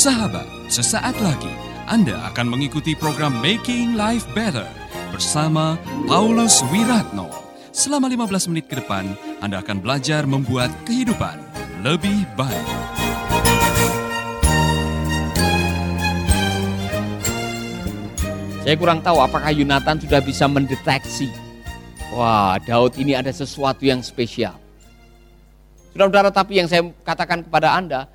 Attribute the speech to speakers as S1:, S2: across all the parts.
S1: Sahabat, sesaat lagi Anda akan mengikuti program Making Life Better bersama Paulus Wiratno. Selama 15 menit ke depan, Anda akan belajar membuat kehidupan lebih baik.
S2: Saya kurang tahu apakah Yonatan sudah bisa mendeteksi. Wah, Daud ini ada sesuatu yang spesial. Saudara-saudara, tapi yang saya katakan kepada Anda,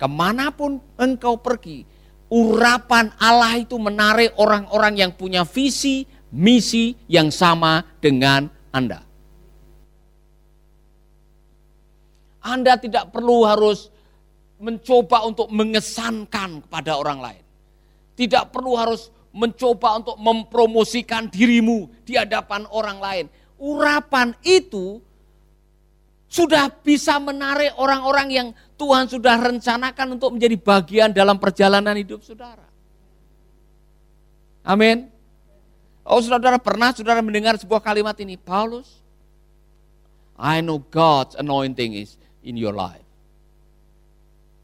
S2: ke mana pun engkau pergi, urapan Allah itu menarik orang-orang yang punya visi, misi yang sama dengan Anda. Anda tidak perlu harus mencoba untuk mengesankan kepada orang lain. Tidak perlu harus mencoba untuk mempromosikan dirimu di hadapan orang lain. Urapan itu sudah bisa menarik orang-orang yang Tuhan sudah rencanakan untuk menjadi bagian dalam perjalanan hidup saudara. Amin. Oh saudara pernah saudara mendengar sebuah kalimat ini, Paulus, I know God's anointing is in your life.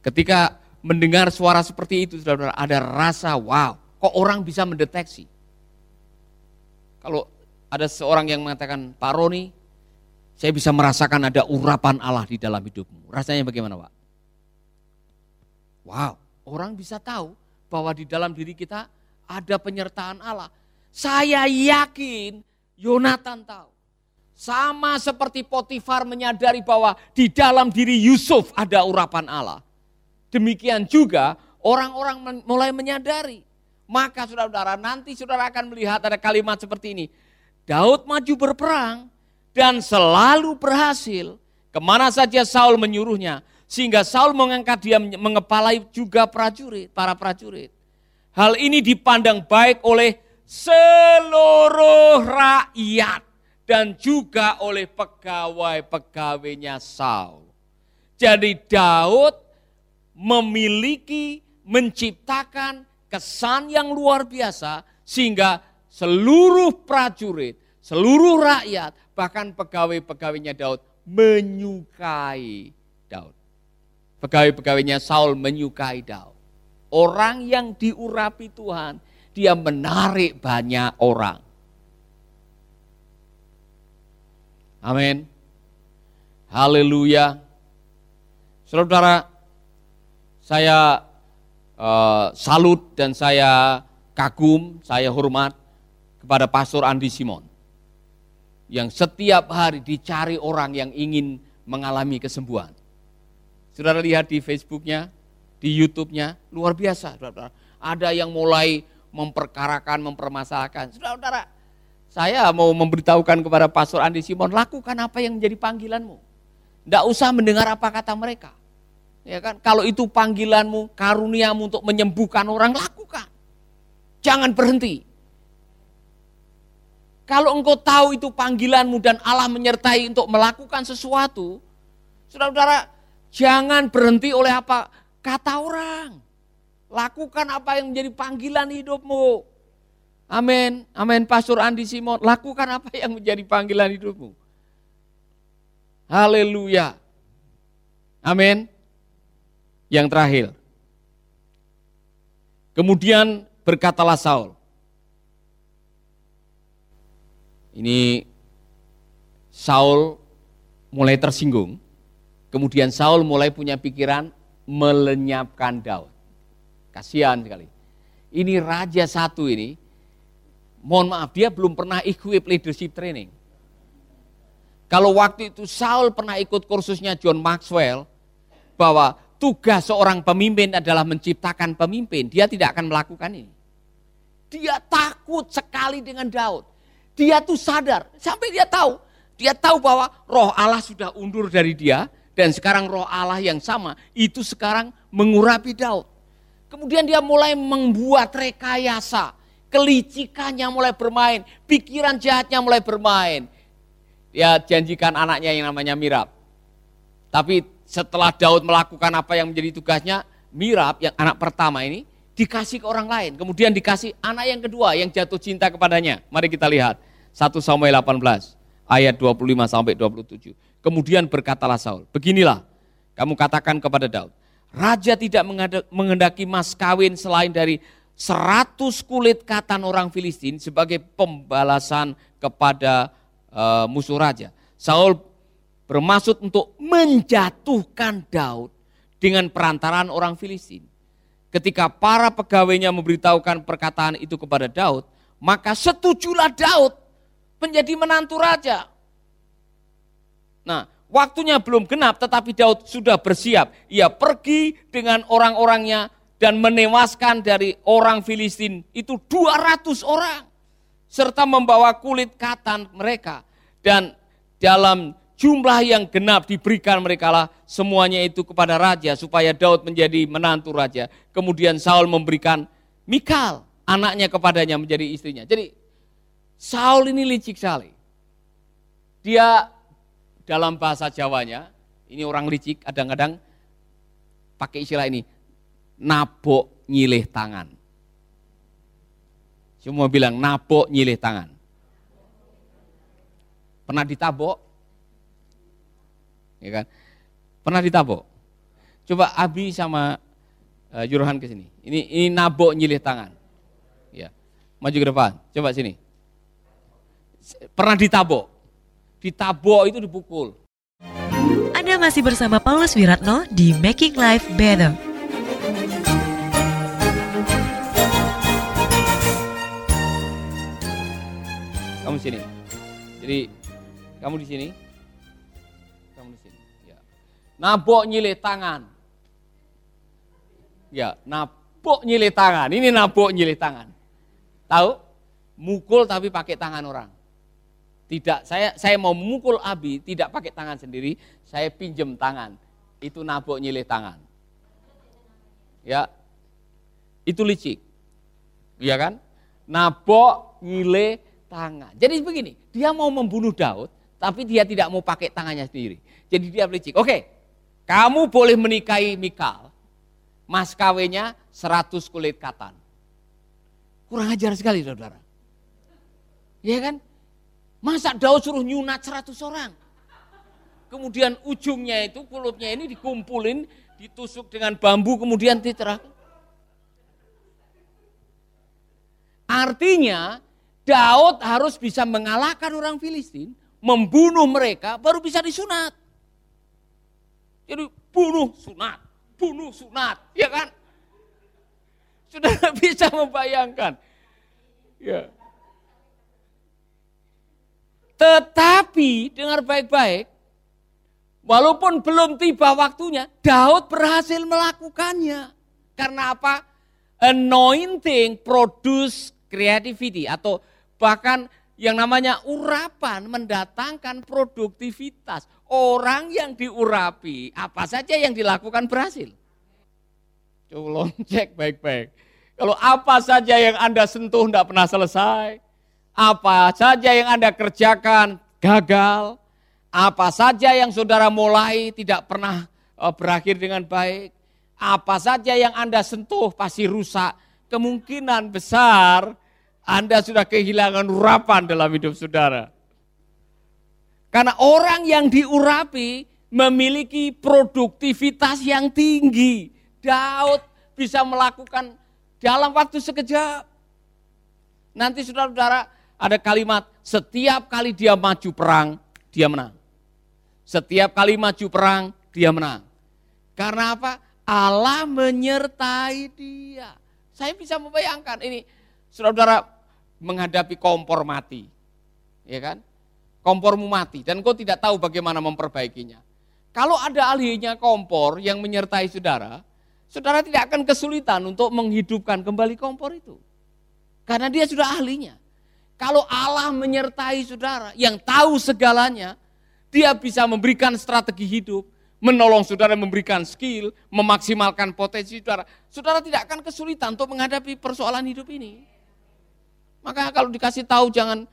S2: Ketika mendengar suara seperti itu saudara, ada rasa wow, kok orang bisa mendeteksi. Kalau ada seorang yang mengatakan, Pak Roni, saya bisa merasakan ada urapan Allah di dalam hidupmu. Rasanya bagaimana Pak? Wow, orang bisa tahu bahwa di dalam diri kita ada penyertaan Allah. Saya yakin Yonatan tahu. Sama seperti Potifar menyadari bahwa di dalam diri Yusuf ada urapan Allah. Demikian juga orang-orang mulai menyadari. Maka saudara-saudara nanti saudara akan melihat ada kalimat seperti ini. Daud maju berperang dan selalu berhasil ke mana saja Saul menyuruhnya. Sehingga Saul mengangkat dia mengepalai juga prajurit, para prajurit. Hal ini dipandang baik oleh seluruh rakyat dan juga oleh pegawai-pegawainya Saul. Jadi Daud memiliki, menciptakan kesan yang luar biasa sehingga seluruh prajurit, seluruh rakyat bahkan pegawai-pegawainya Daud menyukai. Pegawai-pegawainya Saul menyukai Daud. Orang yang diurapi Tuhan, dia menarik banyak orang. Amin. Haleluya. Saudara, saya uh, salut dan saya kagum, saya hormat kepada Pastor Andi Simon yang setiap hari dicari orang yang ingin mengalami kesembuhan. Saudara lihat di Facebooknya, di YouTube-nya, luar biasa. Saudara. Ada yang mulai memperkarakan, mempermasalahkan. Saudara, saya mau memberitahukan kepada Pastor Andi Simon, lakukan apa yang menjadi panggilanmu. Tidak usah mendengar apa kata mereka. Ya kan? Kalau itu panggilanmu, karuniamu untuk menyembuhkan orang, lakukan. Jangan berhenti. Kalau engkau tahu itu panggilanmu dan Allah menyertai untuk melakukan sesuatu, saudara-saudara, jangan berhenti oleh apa kata orang. Lakukan apa yang menjadi panggilan hidupmu. Amin. Amin. Pastor Andi Simon, lakukan apa yang menjadi panggilan hidupmu. Haleluya. Amin. Yang terakhir. Kemudian berkatalah Saul, Ini Saul mulai tersinggung. Kemudian Saul mulai punya pikiran melenyapkan Daud. Kasihan sekali. Ini raja satu ini, mohon maaf dia belum pernah ikut leadership training. Kalau waktu itu Saul pernah ikut kursusnya John Maxwell, bahwa tugas seorang pemimpin adalah menciptakan pemimpin, dia tidak akan melakukan ini. Dia takut sekali dengan Daud. Dia tuh sadar, sampai dia tahu. Dia tahu bahwa roh Allah sudah undur dari dia, dan sekarang roh Allah yang sama, itu sekarang mengurapi Daud. Kemudian dia mulai membuat rekayasa, kelicikannya mulai bermain, pikiran jahatnya mulai bermain. Dia janjikan anaknya yang namanya Mirab. Tapi setelah Daud melakukan apa yang menjadi tugasnya, Mirab yang anak pertama ini dikasih ke orang lain. Kemudian dikasih anak yang kedua yang jatuh cinta kepadanya. Mari kita lihat. 1 Samuel 18 ayat 25 sampai 27. Kemudian berkatalah Saul, beginilah kamu katakan kepada Daud, Raja tidak mengendaki mas kawin selain dari seratus kulit katan orang Filistin sebagai pembalasan kepada uh, musuh raja. Saul bermaksud untuk menjatuhkan Daud dengan perantaraan orang Filistin. Ketika para pegawainya memberitahukan perkataan itu kepada Daud, maka setujulah Daud menjadi menantu raja. Nah, waktunya belum genap tetapi Daud sudah bersiap. Ia pergi dengan orang-orangnya dan menewaskan dari orang Filistin itu 200 orang serta membawa kulit katan mereka dan dalam jumlah yang genap diberikan mereka lah semuanya itu kepada raja supaya Daud menjadi menantu raja. Kemudian Saul memberikan Mikal anaknya kepadanya menjadi istrinya. Jadi Saul ini licik sekali. Dia dalam bahasa Jawanya, ini orang licik kadang-kadang pakai istilah ini, nabok nyilih tangan. Semua bilang nabok nyilih tangan. Pernah ditabok? Ya kan? Pernah ditabok? Coba Abi sama uh, Jurahan ke sini. Ini ini nabok nyilih tangan. Ya. Maju ke depan. Coba sini. Pernah ditabok? Ditabok itu dipukul.
S3: Anda masih bersama Paulus Wiratno di Making Life Better.
S2: kamu sini. Jadi kamu di sini, kamu di sini. Ya. Nabok nyilih tangan. Ya, nabok nyilih tangan. Ini nabok nyilih tangan. Tahu? Mukul tapi pakai tangan orang. Tidak, saya saya mau memukul Abi tidak pakai tangan sendiri, saya pinjem tangan. Itu nabok nyilih tangan. Ya, itu licik. Iya kan? Nabok nyilih tangan. Jadi begini, dia mau membunuh Daud, tapi dia tidak mau pakai tangannya sendiri. Jadi dia licik. Oke, kamu boleh menikahi Mikal, mas kawinnya 100 kulit katan. Kurang ajar sekali saudara. Iya kan? Masa Daud suruh nyunat 100 orang? Kemudian ujungnya itu kulitnya ini dikumpulin, ditusuk dengan bambu kemudian diterahkan. Artinya Daud harus bisa mengalahkan orang Filistin, membunuh mereka, baru bisa disunat. Jadi bunuh sunat, bunuh sunat, ya kan? Sudah bisa membayangkan. Ya. Tetapi dengar baik-baik, walaupun belum tiba waktunya, Daud berhasil melakukannya. Karena apa? Anointing produce creativity atau Bahkan yang namanya urapan mendatangkan produktivitas. Orang yang diurapi, apa saja yang dilakukan berhasil. Coba cek baik-baik. Kalau apa saja yang Anda sentuh tidak pernah selesai, apa saja yang Anda kerjakan gagal, apa saja yang saudara mulai tidak pernah eh, berakhir dengan baik, apa saja yang Anda sentuh pasti rusak, kemungkinan besar anda sudah kehilangan urapan dalam hidup saudara. Karena orang yang diurapi memiliki produktivitas yang tinggi. Daud bisa melakukan dalam waktu sekejap. Nanti saudara-saudara ada kalimat, setiap kali dia maju perang, dia menang. Setiap kali maju perang, dia menang. Karena apa? Allah menyertai dia. Saya bisa membayangkan ini, saudara-saudara menghadapi kompor mati. Ya kan? Kompormu mati dan kau tidak tahu bagaimana memperbaikinya. Kalau ada ahlinya kompor yang menyertai saudara, saudara tidak akan kesulitan untuk menghidupkan kembali kompor itu. Karena dia sudah ahlinya. Kalau Allah menyertai saudara yang tahu segalanya, dia bisa memberikan strategi hidup, menolong saudara memberikan skill, memaksimalkan potensi saudara. Saudara tidak akan kesulitan untuk menghadapi persoalan hidup ini. Maka kalau dikasih tahu jangan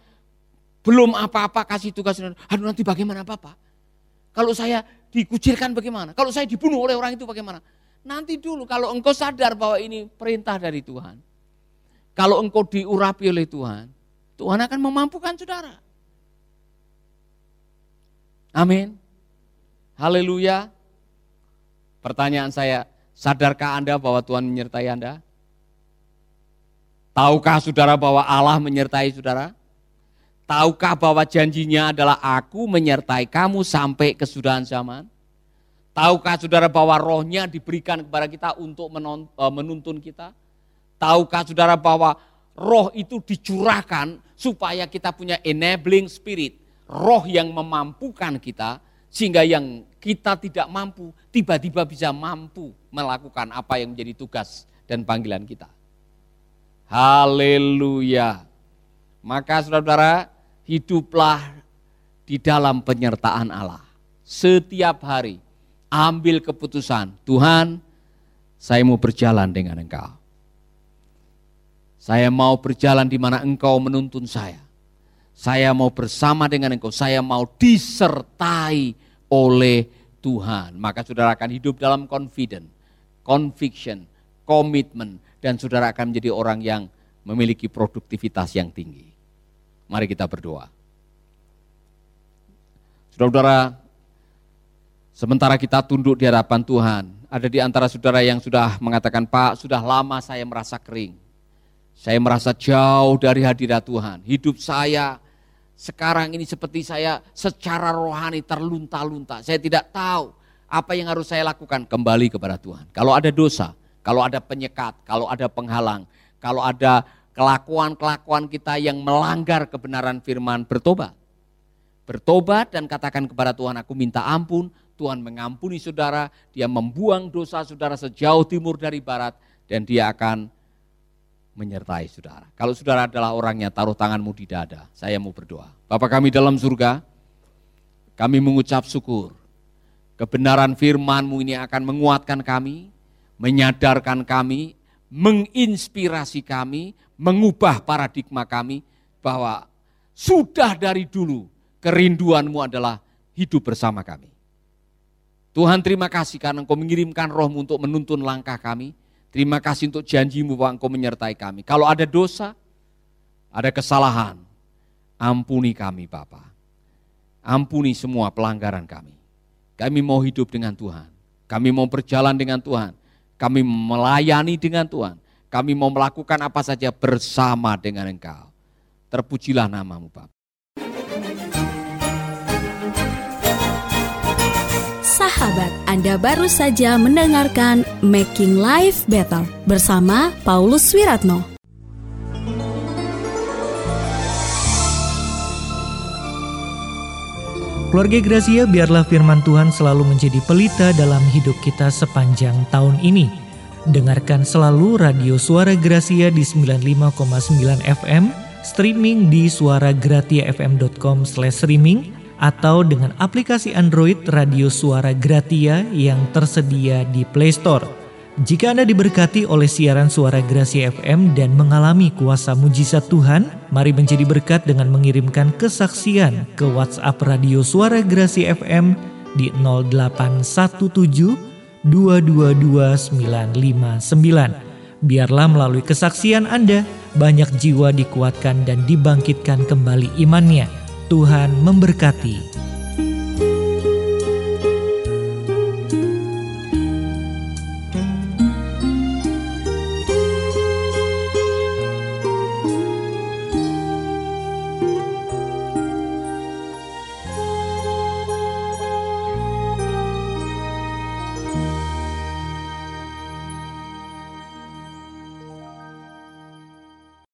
S2: belum apa-apa kasih tugas, aduh nanti bagaimana Bapak? Kalau saya dikucilkan bagaimana? Kalau saya dibunuh oleh orang itu bagaimana? Nanti dulu kalau engkau sadar bahwa ini perintah dari Tuhan. Kalau engkau diurapi oleh Tuhan, Tuhan akan memampukan saudara. Amin. Haleluya. Pertanyaan saya, Sadarkah Anda bahwa Tuhan menyertai Anda? Tahukah saudara bahwa Allah menyertai saudara? Tahukah bahwa janjinya adalah aku menyertai kamu sampai kesudahan zaman? Tahukah saudara bahwa rohnya diberikan kepada kita untuk e, menuntun kita? Tahukah saudara bahwa roh itu dicurahkan supaya kita punya enabling spirit. Roh yang memampukan kita sehingga yang kita tidak mampu tiba-tiba bisa mampu melakukan apa yang menjadi tugas dan panggilan kita. Haleluya. Maka saudara-saudara, hiduplah di dalam penyertaan Allah. Setiap hari ambil keputusan, Tuhan, saya mau berjalan dengan Engkau. Saya mau berjalan di mana Engkau menuntun saya. Saya mau bersama dengan Engkau, saya mau disertai oleh Tuhan. Maka saudara akan hidup dalam confident, conviction, komitmen, dan saudara akan menjadi orang yang memiliki produktivitas yang tinggi. Mari kita berdoa. Saudara-saudara, sementara kita tunduk di hadapan Tuhan, ada di antara saudara yang sudah mengatakan, Pak, sudah lama saya merasa kering. Saya merasa jauh dari hadirat Tuhan. Hidup saya sekarang ini seperti saya secara rohani terlunta-lunta. Saya tidak tahu apa yang harus saya lakukan. Kembali kepada Tuhan. Kalau ada dosa, kalau ada penyekat, kalau ada penghalang, kalau ada kelakuan-kelakuan kita yang melanggar kebenaran firman, bertobat. Bertobat dan katakan kepada Tuhan, aku minta ampun, Tuhan mengampuni saudara, dia membuang dosa saudara sejauh timur dari barat, dan dia akan menyertai saudara. Kalau saudara adalah orangnya, taruh tanganmu di dada, saya mau berdoa. Bapak kami dalam surga, kami mengucap syukur. Kebenaran firmanmu ini akan menguatkan kami, menyadarkan kami, menginspirasi kami, mengubah paradigma kami bahwa sudah dari dulu kerinduanmu adalah hidup bersama kami. Tuhan terima kasih karena engkau mengirimkan rohmu untuk menuntun langkah kami. Terima kasih untuk janjimu bahwa engkau menyertai kami. Kalau ada dosa, ada kesalahan, ampuni kami Bapa. Ampuni semua pelanggaran kami. Kami mau hidup dengan Tuhan. Kami mau berjalan dengan Tuhan. Kami melayani dengan Tuhan. Kami mau melakukan apa saja bersama dengan Engkau. Terpujilah namamu Bapak.
S4: Sahabat, Anda baru saja mendengarkan Making Life Better bersama Paulus Wiratno.
S5: Keluarga Gracia, biarlah firman Tuhan selalu menjadi pelita dalam hidup kita sepanjang tahun ini. Dengarkan selalu radio Suara Gracia di 95,9 FM, streaming di suaragratiafm.com streaming atau dengan aplikasi Android Radio Suara Gratia yang tersedia di Play Store. Jika Anda diberkati oleh siaran suara Gracia FM dan mengalami kuasa mujizat Tuhan, mari menjadi berkat dengan mengirimkan kesaksian ke WhatsApp Radio Suara Gracia FM di 0817 222959. Biarlah melalui kesaksian Anda, banyak jiwa dikuatkan dan dibangkitkan kembali imannya. Tuhan memberkati.